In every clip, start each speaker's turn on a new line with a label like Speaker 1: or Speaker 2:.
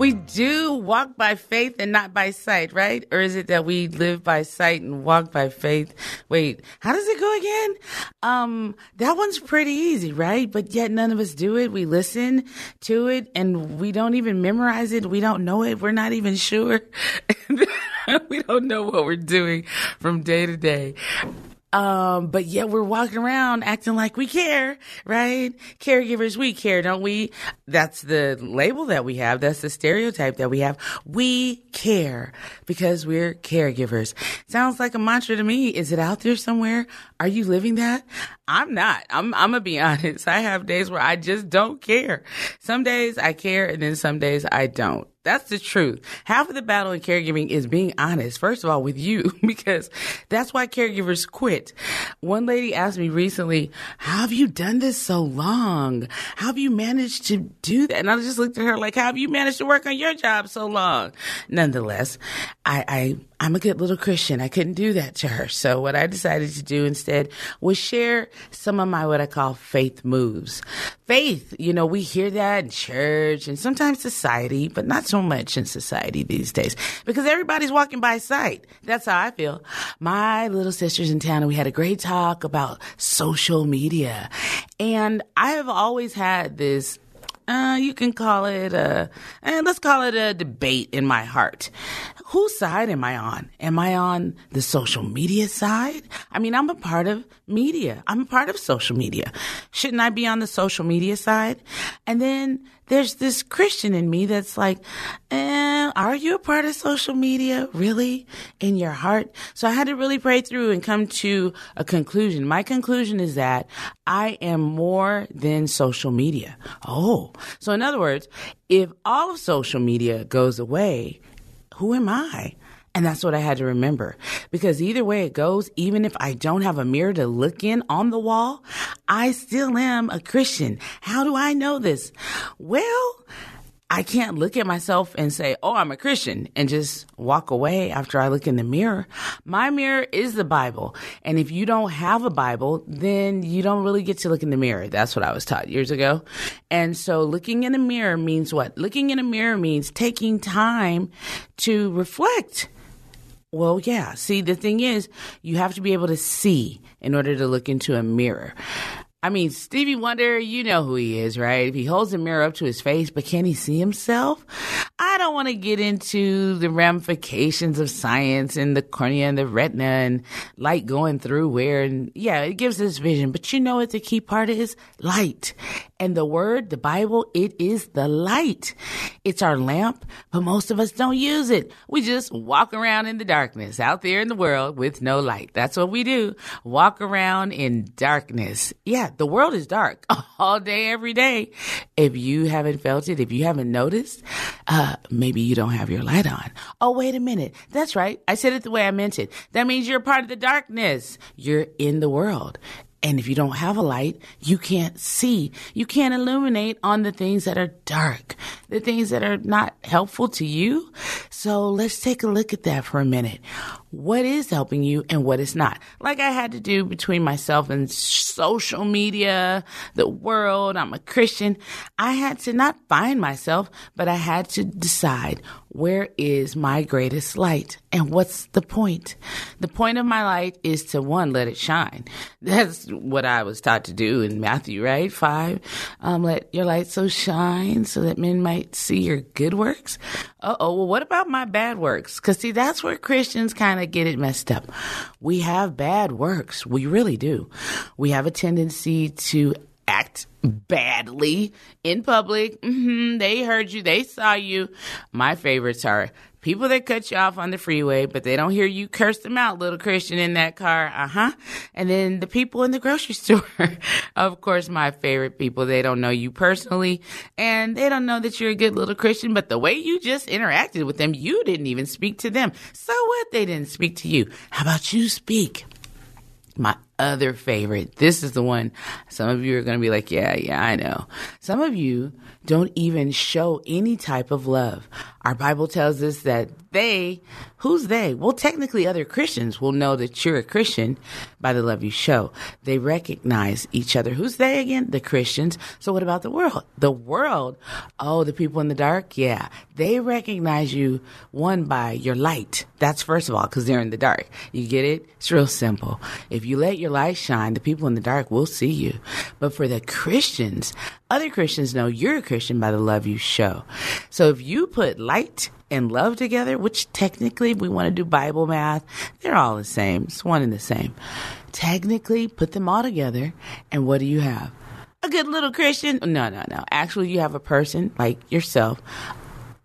Speaker 1: We do walk by faith and not by sight, right? Or is it that we live by sight and walk by faith? Wait, how does it go again? Um, that one's pretty easy, right? But yet none of us do it. We listen to it and we don't even memorize it. We don't know it. We're not even sure. we don't know what we're doing from day to day. Um, but yet we're walking around acting like we care, right? Caregivers, we care, don't we? That's the label that we have. That's the stereotype that we have. We care because we're caregivers. Sounds like a mantra to me. Is it out there somewhere? Are you living that? I'm not. I'm, I'm gonna be honest. I have days where I just don't care. Some days I care and then some days I don't. That's the truth. Half of the battle in caregiving is being honest, first of all, with you, because that's why caregivers quit. One lady asked me recently, How have you done this so long? How have you managed to do that? And I just looked at her like, How have you managed to work on your job so long? Nonetheless, I, I I'm a good little Christian. I couldn't do that to her. So what I decided to do instead was share some of my what I call faith moves. Faith, you know, we hear that in church and sometimes society, but not so much in society these days because everybody's walking by sight. That's how I feel. My little sister's in town and we had a great talk about social media. And I have always had this uh, you can call it a, eh, let's call it a debate in my heart. Whose side am I on? Am I on the social media side? I mean, I'm a part of media. I'm a part of social media. Shouldn't I be on the social media side? And then there's this Christian in me that's like, eh, are you a part of social media? Really? In your heart? So I had to really pray through and come to a conclusion. My conclusion is that I am more than social media. Oh, so in other words, if all of social media goes away, who am I? And that's what I had to remember. Because either way it goes, even if I don't have a mirror to look in on the wall, I still am a Christian. How do I know this? Well, I can't look at myself and say, oh, I'm a Christian and just walk away after I look in the mirror. My mirror is the Bible. And if you don't have a Bible, then you don't really get to look in the mirror. That's what I was taught years ago. And so looking in a mirror means what? Looking in a mirror means taking time to reflect. Well, yeah. See, the thing is, you have to be able to see in order to look into a mirror. I mean, Stevie Wonder, you know who he is, right? If he holds a mirror up to his face, but can he see himself? I don't want to get into the ramifications of science and the cornea and the retina and light going through where. And yeah, it gives us vision, but you know what the key part is? Light. And the word, the Bible, it is the light. It's our lamp, but most of us don't use it. We just walk around in the darkness out there in the world with no light. That's what we do. Walk around in darkness. Yeah, the world is dark all day, every day. If you haven't felt it, if you haven't noticed, uh, maybe you don't have your light on. Oh, wait a minute. That's right. I said it the way I meant it. That means you're part of the darkness. You're in the world. And if you don't have a light, you can't see. You can't illuminate on the things that are dark, the things that are not helpful to you. So let's take a look at that for a minute. What is helping you and what is not? Like I had to do between myself and social media, the world, I'm a Christian. I had to not find myself, but I had to decide where is my greatest light and what's the point? The point of my light is to one, let it shine. That's what I was taught to do in Matthew, right? Five. Um, let your light so shine so that men might see your good works. Uh oh. Well, what about my bad works? Cause see, that's where Christians kind of get it messed up. We have bad works. We really do. We have a tendency to act badly in public. hmm they heard you, they saw you. My favorites are people that cut you off on the freeway, but they don't hear you curse them out, little Christian in that car. Uh huh. And then the people in the grocery store. of course, my favorite people, they don't know you personally and they don't know that you're a good little Christian, but the way you just interacted with them, you didn't even speak to them. So what? They didn't speak to you. How about you speak? My other favorite. This is the one some of you are going to be like, yeah, yeah, I know. Some of you don't even show any type of love. Our Bible tells us that they, who's they? Well, technically, other Christians will know that you're a Christian by the love you show. They recognize each other. Who's they again? The Christians. So, what about the world? The world, oh, the people in the dark? Yeah. They recognize you, one, by your light. That's first of all, because they're in the dark. You get it? It's real simple. If you let your light shine, the people in the dark will see you. But for the Christians, other Christians know you're a Christian by the love you show. So if you put light and love together, which technically we want to do Bible math, they're all the same. It's one and the same. Technically, put them all together, and what do you have? A good little Christian? No, no, no. Actually, you have a person like yourself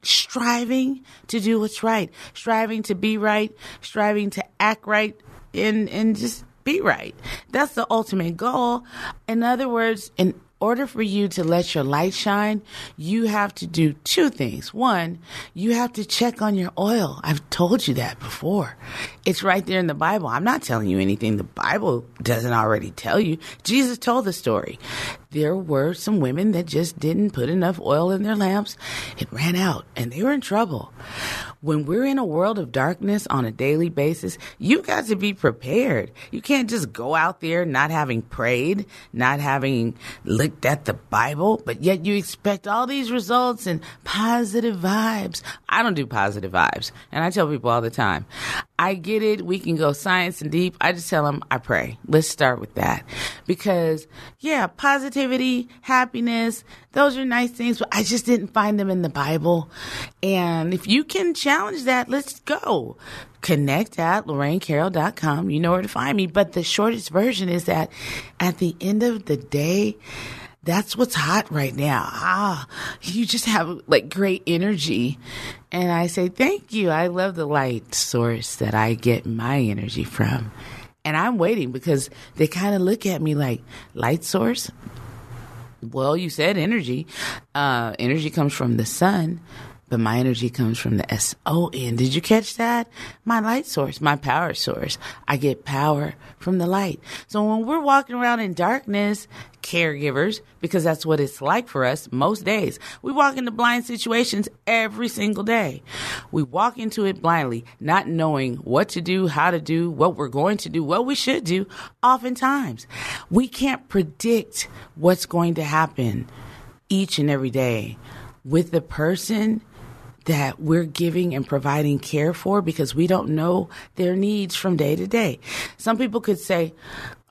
Speaker 1: striving to do what's right, striving to be right, striving to act right, and and just be right. That's the ultimate goal. In other words, in order for you to let your light shine, you have to do two things. One, you have to check on your oil. I've told you that before. It's right there in the Bible. I'm not telling you anything the Bible doesn't already tell you. Jesus told the story. There were some women that just didn't put enough oil in their lamps. It ran out and they were in trouble. When we're in a world of darkness on a daily basis, you've got to be prepared. You can't just go out there not having prayed, not having looked at the Bible, but yet you expect all these results and positive vibes. I don't do positive vibes. And I tell people all the time, I get it. We can go science and deep. I just tell them I pray. Let's start with that. Because, yeah, positivity, happiness, those are nice things, but I just didn't find them in the Bible. And if you can challenge that, let's go. Connect at LorraineCarroll.com. You know where to find me. But the shortest version is that at the end of the day, that's what's hot right now. Ah, you just have like great energy. And I say, thank you. I love the light source that I get my energy from. And I'm waiting because they kind of look at me like, light source? Well, you said energy. Uh, energy comes from the sun, but my energy comes from the S O N. Did you catch that? My light source, my power source. I get power from the light. So when we're walking around in darkness, caregivers, because that's what it's like for us most days, we walk into blind situations every single day. We walk into it blindly, not knowing what to do, how to do, what we're going to do, what we should do. Oftentimes, we can't predict what's going to happen each and every day with the person that we're giving and providing care for because we don't know their needs from day to day. Some people could say,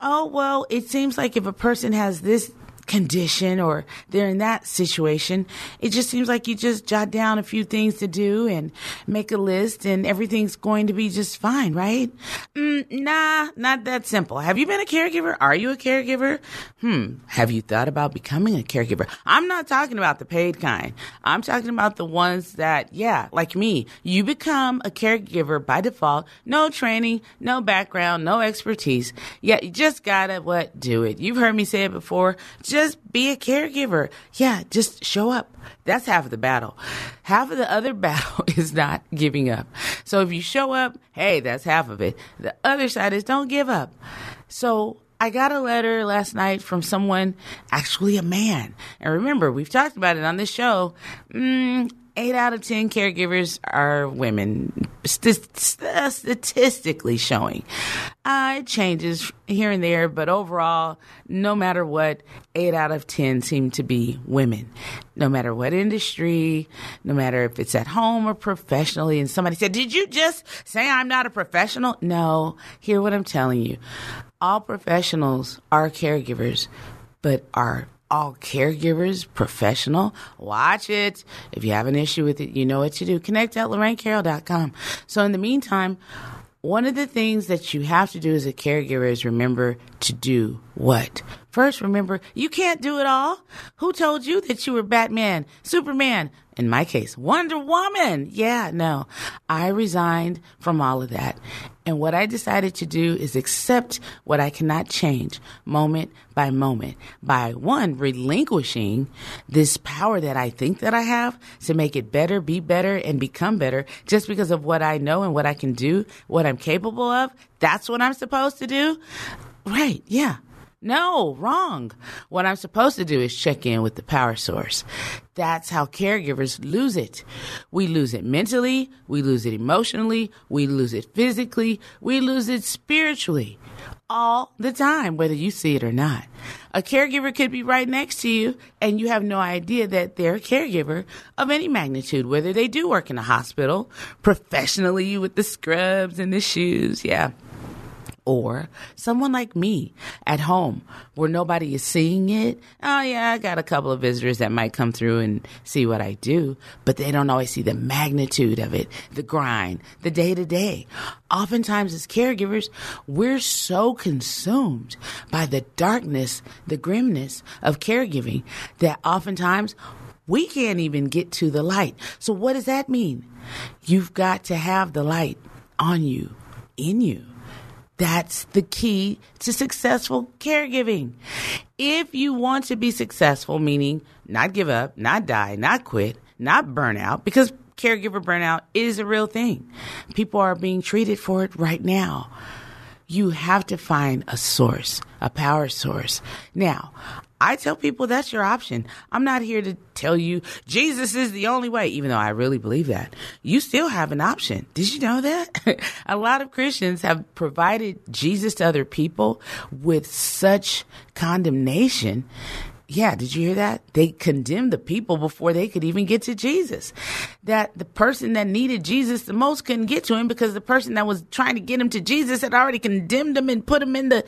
Speaker 1: oh, well, it seems like if a person has this condition or they're in that situation, it just seems like you just jot down a few things to do and make a list and everything's going to be just fine, right? Mm, nah, not that simple. Have you been a caregiver? Are you a caregiver? Hmm. Have you thought about becoming a caregiver? I'm not talking about the paid kind. I'm talking about the ones that, yeah, like me, you become a caregiver by default, no training, no background, no expertise. Yeah, you just gotta what? Do it. You've heard me say it before. Just be a caregiver. Yeah, just show up. That's half of the battle. Half of the other battle is not giving up. So if you show up, hey, that's half of it. The other side is don't give up. So I got a letter last night from someone, actually a man. And remember, we've talked about it on this show. Mm, eight out of 10 caregivers are women, st- st- statistically showing. Uh, it changes here and there, but overall, no matter what, eight out of 10 seem to be women. No matter what industry, no matter if it's at home or professionally. And somebody said, Did you just say I'm not a professional? No, hear what I'm telling you. All professionals are caregivers, but are all caregivers professional? Watch it. If you have an issue with it, you know what to do. Connect at LorraineCarroll.com. So in the meantime, One of the things that you have to do as a caregiver is remember to do what? First, remember you can't do it all. Who told you that you were Batman, Superman, in my case, Wonder Woman? Yeah, no. I resigned from all of that. And what I decided to do is accept what I cannot change moment by moment by one, relinquishing this power that I think that I have to make it better, be better, and become better just because of what I know and what I can do, what I'm capable of. That's what I'm supposed to do. Right. Yeah. No, wrong. What I'm supposed to do is check in with the power source. That's how caregivers lose it. We lose it mentally, we lose it emotionally, we lose it physically, we lose it spiritually. All the time, whether you see it or not. A caregiver could be right next to you and you have no idea that they're a caregiver of any magnitude, whether they do work in a hospital, professionally with the scrubs and the shoes. Yeah or someone like me at home where nobody is seeing it. Oh, yeah, I got a couple of visitors that might come through and see what I do, but they don't always see the magnitude of it, the grind, the day to day. Oftentimes, as caregivers, we're so consumed by the darkness, the grimness of caregiving that oftentimes we can't even get to the light. So, what does that mean? You've got to have the light on you, in you. That's the key to successful caregiving. If you want to be successful, meaning not give up, not die, not quit, not burn out, because caregiver burnout is a real thing. People are being treated for it right now. You have to find a source, a power source. Now, I tell people that's your option. I'm not here to tell you Jesus is the only way, even though I really believe that. You still have an option. Did you know that? a lot of Christians have provided Jesus to other people with such condemnation. Yeah, did you hear that? They condemned the people before they could even get to Jesus. That the person that needed Jesus the most couldn't get to him because the person that was trying to get him to Jesus had already condemned him and put him in the.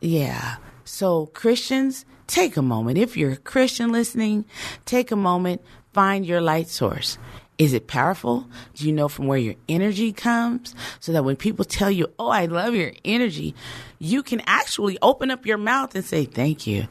Speaker 1: Yeah. So, Christians, take a moment. If you're a Christian listening, take a moment, find your light source. Is it powerful? Do you know from where your energy comes? So that when people tell you, Oh, I love your energy, you can actually open up your mouth and say, Thank you.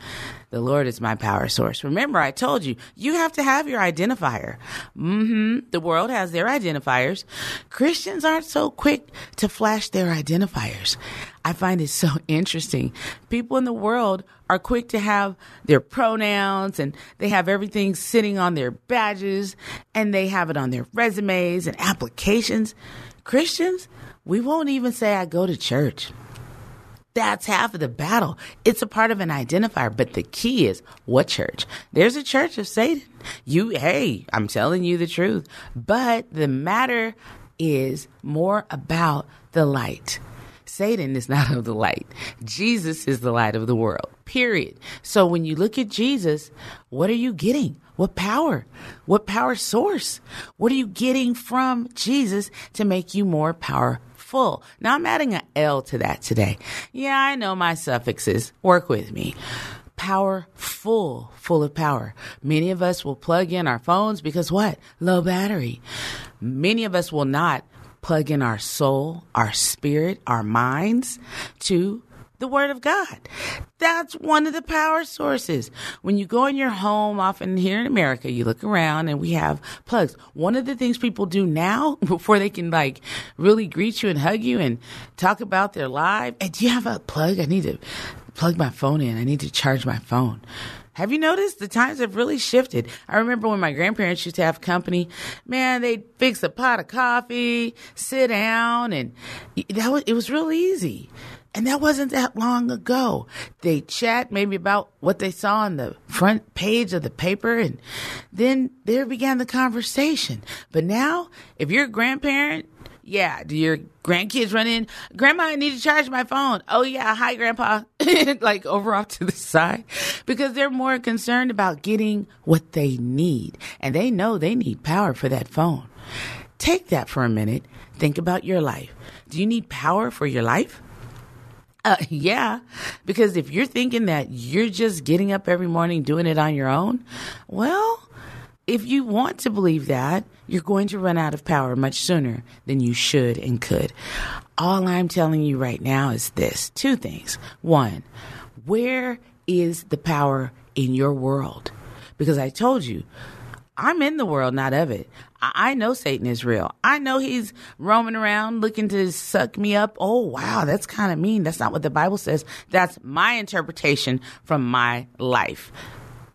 Speaker 1: The Lord is my power source. Remember, I told you, you have to have your identifier. hmm The world has their identifiers. Christians aren't so quick to flash their identifiers. I find it so interesting. People in the world are quick to have their pronouns and they have everything sitting on their badges and they have it on their resumes and applications. Christians, we won't even say I go to church. That's half of the battle. It's a part of an identifier, but the key is what church? There's a church of Satan. You, hey, I'm telling you the truth. But the matter is more about the light. Satan is not of the light. Jesus is the light of the world, period. So when you look at Jesus, what are you getting? What power? What power source? What are you getting from Jesus to make you more powerful? Now I'm adding an L to that today. Yeah, I know my suffixes. Work with me power full, full of power. Many of us will plug in our phones because what? Low battery. Many of us will not plug in our soul, our spirit, our minds to the Word of God. That's one of the power sources. When you go in your home, often here in America, you look around and we have plugs. One of the things people do now before they can like really greet you and hug you and talk about their life, do you have a plug? I need to plug my phone in. I need to charge my phone. Have you noticed the times have really shifted? I remember when my grandparents used to have company, man, they'd fix a pot of coffee, sit down, and that was, it was real easy. And that wasn't that long ago. They chat maybe about what they saw on the front page of the paper and then there began the conversation. But now, if you're a grandparent, yeah, do your grandkids run in? Grandma, I need to charge my phone. Oh yeah, hi grandpa. like over off to the side because they're more concerned about getting what they need and they know they need power for that phone. Take that for a minute. Think about your life. Do you need power for your life? Uh, yeah, because if you're thinking that you're just getting up every morning doing it on your own, well, if you want to believe that, you're going to run out of power much sooner than you should and could. All I'm telling you right now is this two things. One, where is the power in your world? Because I told you, I'm in the world, not of it. I know Satan is real. I know he's roaming around looking to suck me up. Oh, wow, that's kind of mean. That's not what the Bible says. That's my interpretation from my life.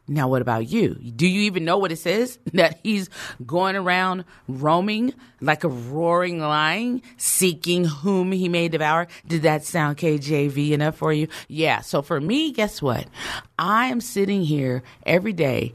Speaker 1: Now, what about you? Do you even know what it says? That he's going around roaming like a roaring lion, seeking whom he may devour? Did that sound KJV enough for you? Yeah. So for me, guess what? I am sitting here every day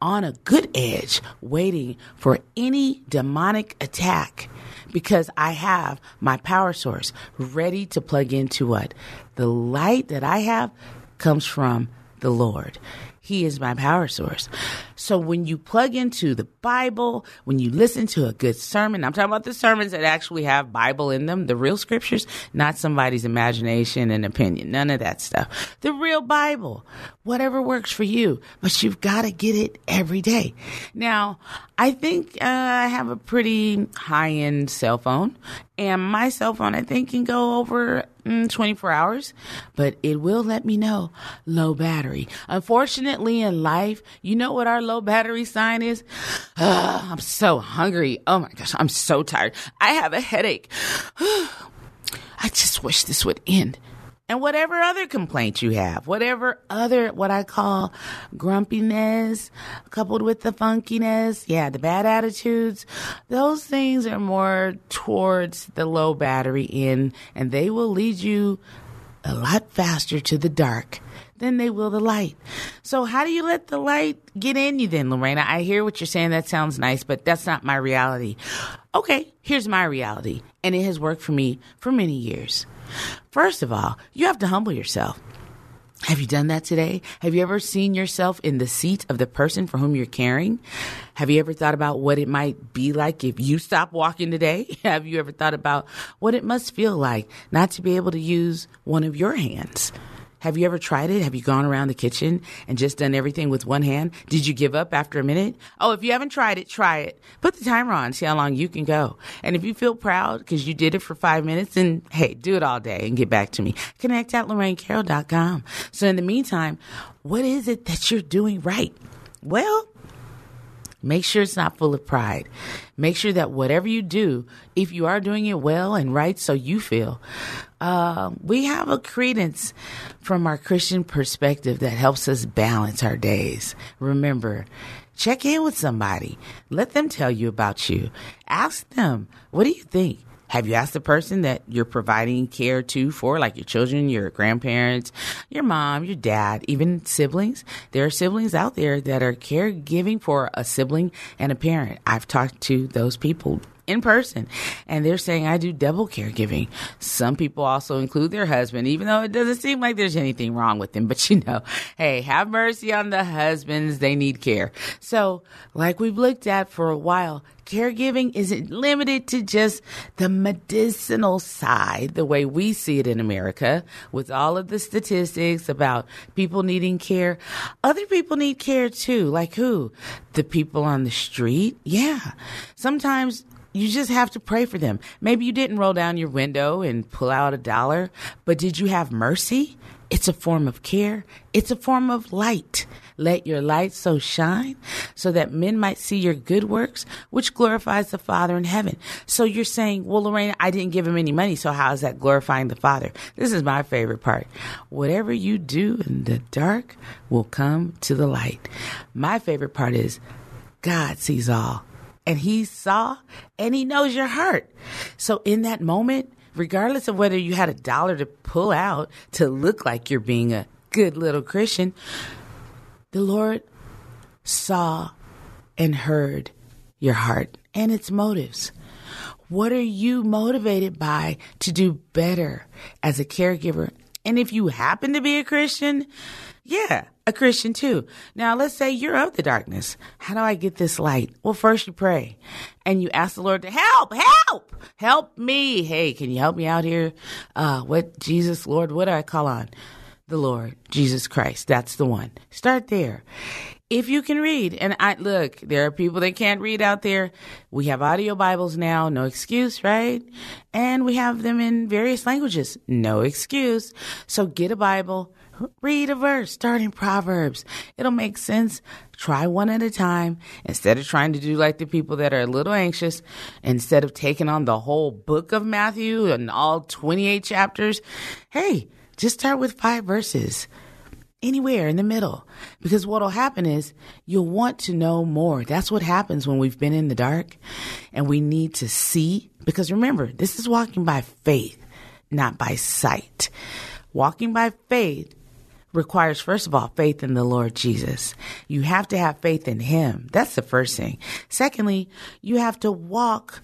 Speaker 1: on a good edge, waiting for any demonic attack because I have my power source ready to plug into what? The light that I have comes from the Lord. He is my power source. So when you plug into the Bible, when you listen to a good sermon, I'm talking about the sermons that actually have Bible in them, the real scriptures, not somebody's imagination and opinion, none of that stuff. The real Bible, whatever works for you, but you've got to get it every day. Now, I think uh, I have a pretty high end cell phone, and my cell phone, I think, can go over mm, 24 hours, but it will let me know low battery. Unfortunately, in life, you know what our low battery sign is? I'm so hungry. Oh my gosh, I'm so tired. I have a headache. I just wish this would end. And whatever other complaints you have, whatever other, what I call grumpiness, coupled with the funkiness, yeah, the bad attitudes, those things are more towards the low battery end, and they will lead you a lot faster to the dark than they will the light. So how do you let the light get in you then, Lorena? I hear what you're saying. That sounds nice, but that's not my reality. Okay, here's my reality. And it has worked for me for many years. First of all, you have to humble yourself. Have you done that today? Have you ever seen yourself in the seat of the person for whom you're caring? Have you ever thought about what it might be like if you stop walking today? Have you ever thought about what it must feel like not to be able to use one of your hands? Have you ever tried it? Have you gone around the kitchen and just done everything with one hand? Did you give up after a minute? Oh, if you haven't tried it, try it. Put the timer on, see how long you can go. And if you feel proud because you did it for five minutes, then hey, do it all day and get back to me. Connect at LorraineCarroll.com. So in the meantime, what is it that you're doing right? Well, Make sure it's not full of pride. Make sure that whatever you do, if you are doing it well and right, so you feel, uh, we have a credence from our Christian perspective that helps us balance our days. Remember, check in with somebody. Let them tell you about you. Ask them, what do you think? Have you asked the person that you're providing care to for, like your children, your grandparents, your mom, your dad, even siblings? There are siblings out there that are caregiving for a sibling and a parent. I've talked to those people in person and they're saying I do double caregiving. Some people also include their husband, even though it doesn't seem like there's anything wrong with them. But you know, hey, have mercy on the husbands. They need care. So like we've looked at for a while, caregiving isn't limited to just the medicinal side, the way we see it in America, with all of the statistics about people needing care. Other people need care too. Like who? The people on the street? Yeah. Sometimes you just have to pray for them. Maybe you didn't roll down your window and pull out a dollar, but did you have mercy? It's a form of care. It's a form of light. Let your light so shine so that men might see your good works, which glorifies the Father in heaven. So you're saying, well, Lorraine, I didn't give him any money. So how is that glorifying the Father? This is my favorite part. Whatever you do in the dark will come to the light. My favorite part is God sees all and he saw and he knows your heart. So in that moment, regardless of whether you had a dollar to pull out to look like you're being a good little Christian, the Lord saw and heard your heart and its motives. What are you motivated by to do better as a caregiver? And if you happen to be a Christian, yeah, a Christian too. Now, let's say you're of the darkness. How do I get this light? Well, first you pray and you ask the Lord to help, help, help me. Hey, can you help me out here? Uh, what Jesus, Lord, what do I call on? The Lord, Jesus Christ. That's the one. Start there. If you can read. And I look, there are people that can't read out there. We have audio Bibles now, no excuse, right? And we have them in various languages, no excuse. So get a Bible, read a verse, start in Proverbs. It'll make sense. Try one at a time instead of trying to do like the people that are a little anxious. Instead of taking on the whole book of Matthew and all 28 chapters, hey, just start with five verses anywhere in the middle. Because what'll happen is you'll want to know more. That's what happens when we've been in the dark and we need to see. Because remember, this is walking by faith, not by sight. Walking by faith requires, first of all, faith in the Lord Jesus. You have to have faith in Him. That's the first thing. Secondly, you have to walk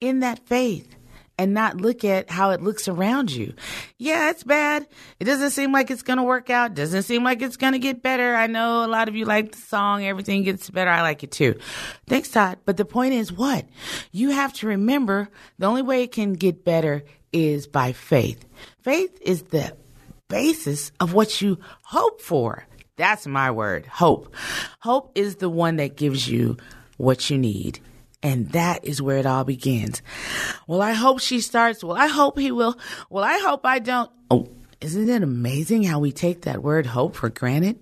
Speaker 1: in that faith and not look at how it looks around you. Yeah, it's bad. It doesn't seem like it's going to work out. Doesn't seem like it's going to get better. I know a lot of you like the song, Everything Gets Better. I like it too. Thanks, Todd. But the point is what? You have to remember the only way it can get better is by faith. Faith is the basis of what you hope for. That's my word, hope. Hope is the one that gives you what you need. And that is where it all begins. Well, I hope she starts. Well, I hope he will. Well, I hope I don't. Oh, isn't it amazing how we take that word hope for granted?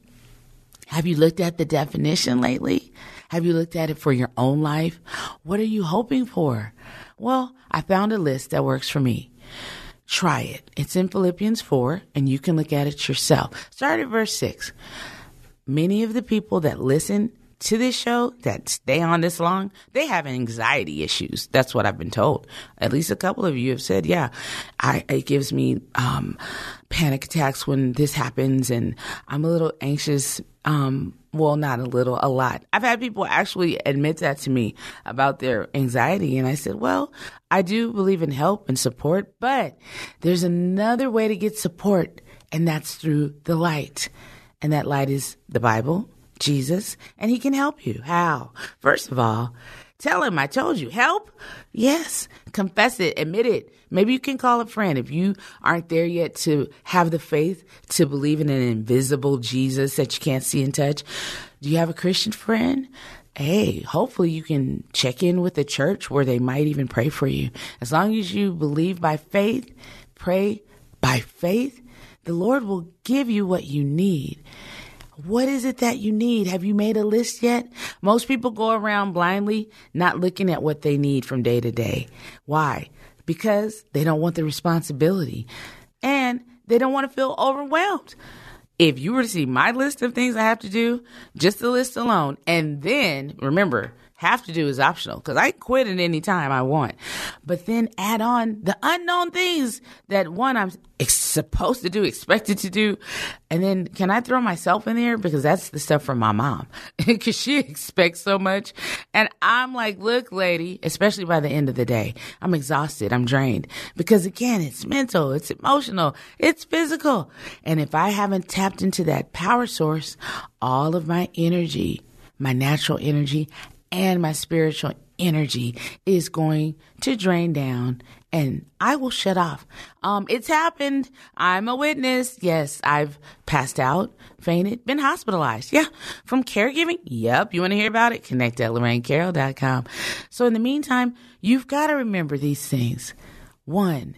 Speaker 1: Have you looked at the definition lately? Have you looked at it for your own life? What are you hoping for? Well, I found a list that works for me. Try it. It's in Philippians 4, and you can look at it yourself. Start at verse 6. Many of the people that listen to this show that stay on this long, they have anxiety issues. That's what I've been told. At least a couple of you have said, yeah, I, it gives me um, panic attacks when this happens, and I'm a little anxious. Um, well, not a little, a lot. I've had people actually admit that to me about their anxiety. And I said, well, I do believe in help and support, but there's another way to get support, and that's through the light. And that light is the Bible, Jesus, and He can help you. How? First of all, tell Him I told you. Help? Yes. Confess it, admit it. Maybe you can call a friend if you aren't there yet to have the faith to believe in an invisible Jesus that you can't see and touch. Do you have a Christian friend? Hey, hopefully you can check in with the church where they might even pray for you. As long as you believe by faith, pray by faith, the Lord will give you what you need. What is it that you need? Have you made a list yet? Most people go around blindly, not looking at what they need from day to day. Why? Because they don't want the responsibility and they don't want to feel overwhelmed. If you were to see my list of things I have to do, just the list alone, and then remember, have to do is optional because I quit at any time I want. But then add on the unknown things that one I'm supposed to do, expected to do. And then can I throw myself in there? Because that's the stuff from my mom because she expects so much. And I'm like, look, lady, especially by the end of the day, I'm exhausted. I'm drained because again, it's mental, it's emotional, it's physical. And if I haven't tapped into that power source, all of my energy, my natural energy and my spiritual energy is going to drain down and I will shut off. Um, it's happened. I'm a witness. Yes, I've passed out, fainted, been hospitalized. Yeah. From caregiving. Yep. You want to hear about it? Connect at LorraineCarroll.com. So in the meantime, you've got to remember these things. One,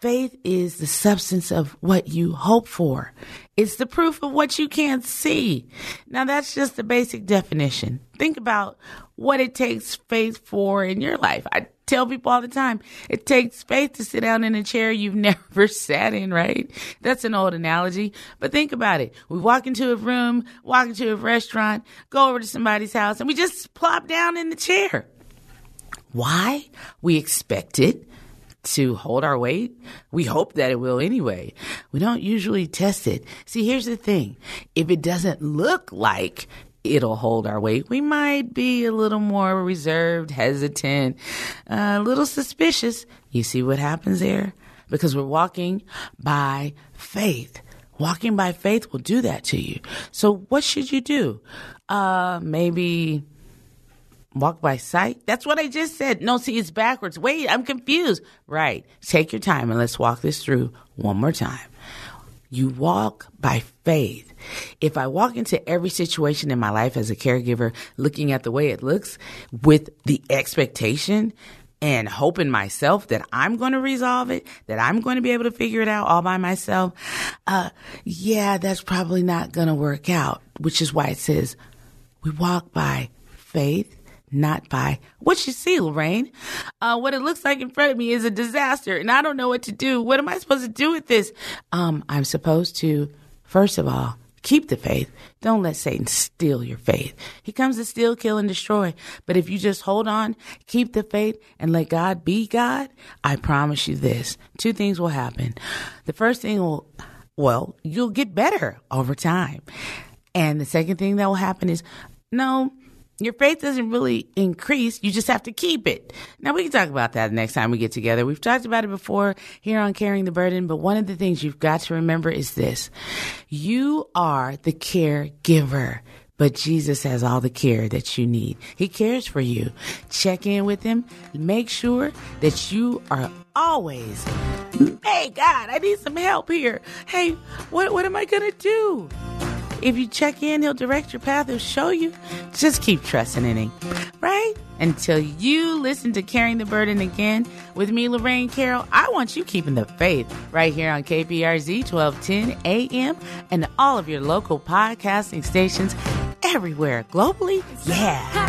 Speaker 1: Faith is the substance of what you hope for. It's the proof of what you can't see. Now, that's just the basic definition. Think about what it takes faith for in your life. I tell people all the time it takes faith to sit down in a chair you've never sat in, right? That's an old analogy. But think about it. We walk into a room, walk into a restaurant, go over to somebody's house, and we just plop down in the chair. Why? We expect it to hold our weight. We hope that it will anyway. We don't usually test it. See, here's the thing. If it doesn't look like it'll hold our weight, we might be a little more reserved, hesitant, a little suspicious. You see what happens there? Because we're walking by faith. Walking by faith will do that to you. So what should you do? Uh, maybe walk by sight. That's what I just said. No, see, it's backwards. Wait, I'm confused. Right. Take your time and let's walk this through one more time. You walk by faith. If I walk into every situation in my life as a caregiver looking at the way it looks with the expectation and hoping myself that I'm going to resolve it, that I'm going to be able to figure it out all by myself, uh, yeah, that's probably not going to work out, which is why it says we walk by faith not by what you see, Lorraine. Uh, what it looks like in front of me is a disaster, and I don't know what to do. What am I supposed to do with this? Um, I'm supposed to, first of all, keep the faith. Don't let Satan steal your faith. He comes to steal, kill, and destroy. But if you just hold on, keep the faith, and let God be God, I promise you this: two things will happen. The first thing will, well, you'll get better over time. And the second thing that will happen is, no, your faith doesn't really increase. You just have to keep it. Now we can talk about that next time we get together. We've talked about it before here on Carrying the Burden, but one of the things you've got to remember is this. You are the caregiver. But Jesus has all the care that you need. He cares for you. Check in with him. Make sure that you are always, hey, God, I need some help here. Hey, what, what am I going to do? If you check in, he'll direct your path, he'll show you. Just keep trusting in him, right? Until you listen to Carrying the Burden again with me, Lorraine Carroll, I want you keeping the faith right here on KPRZ 1210 AM and all of your local podcasting stations everywhere globally. Yeah.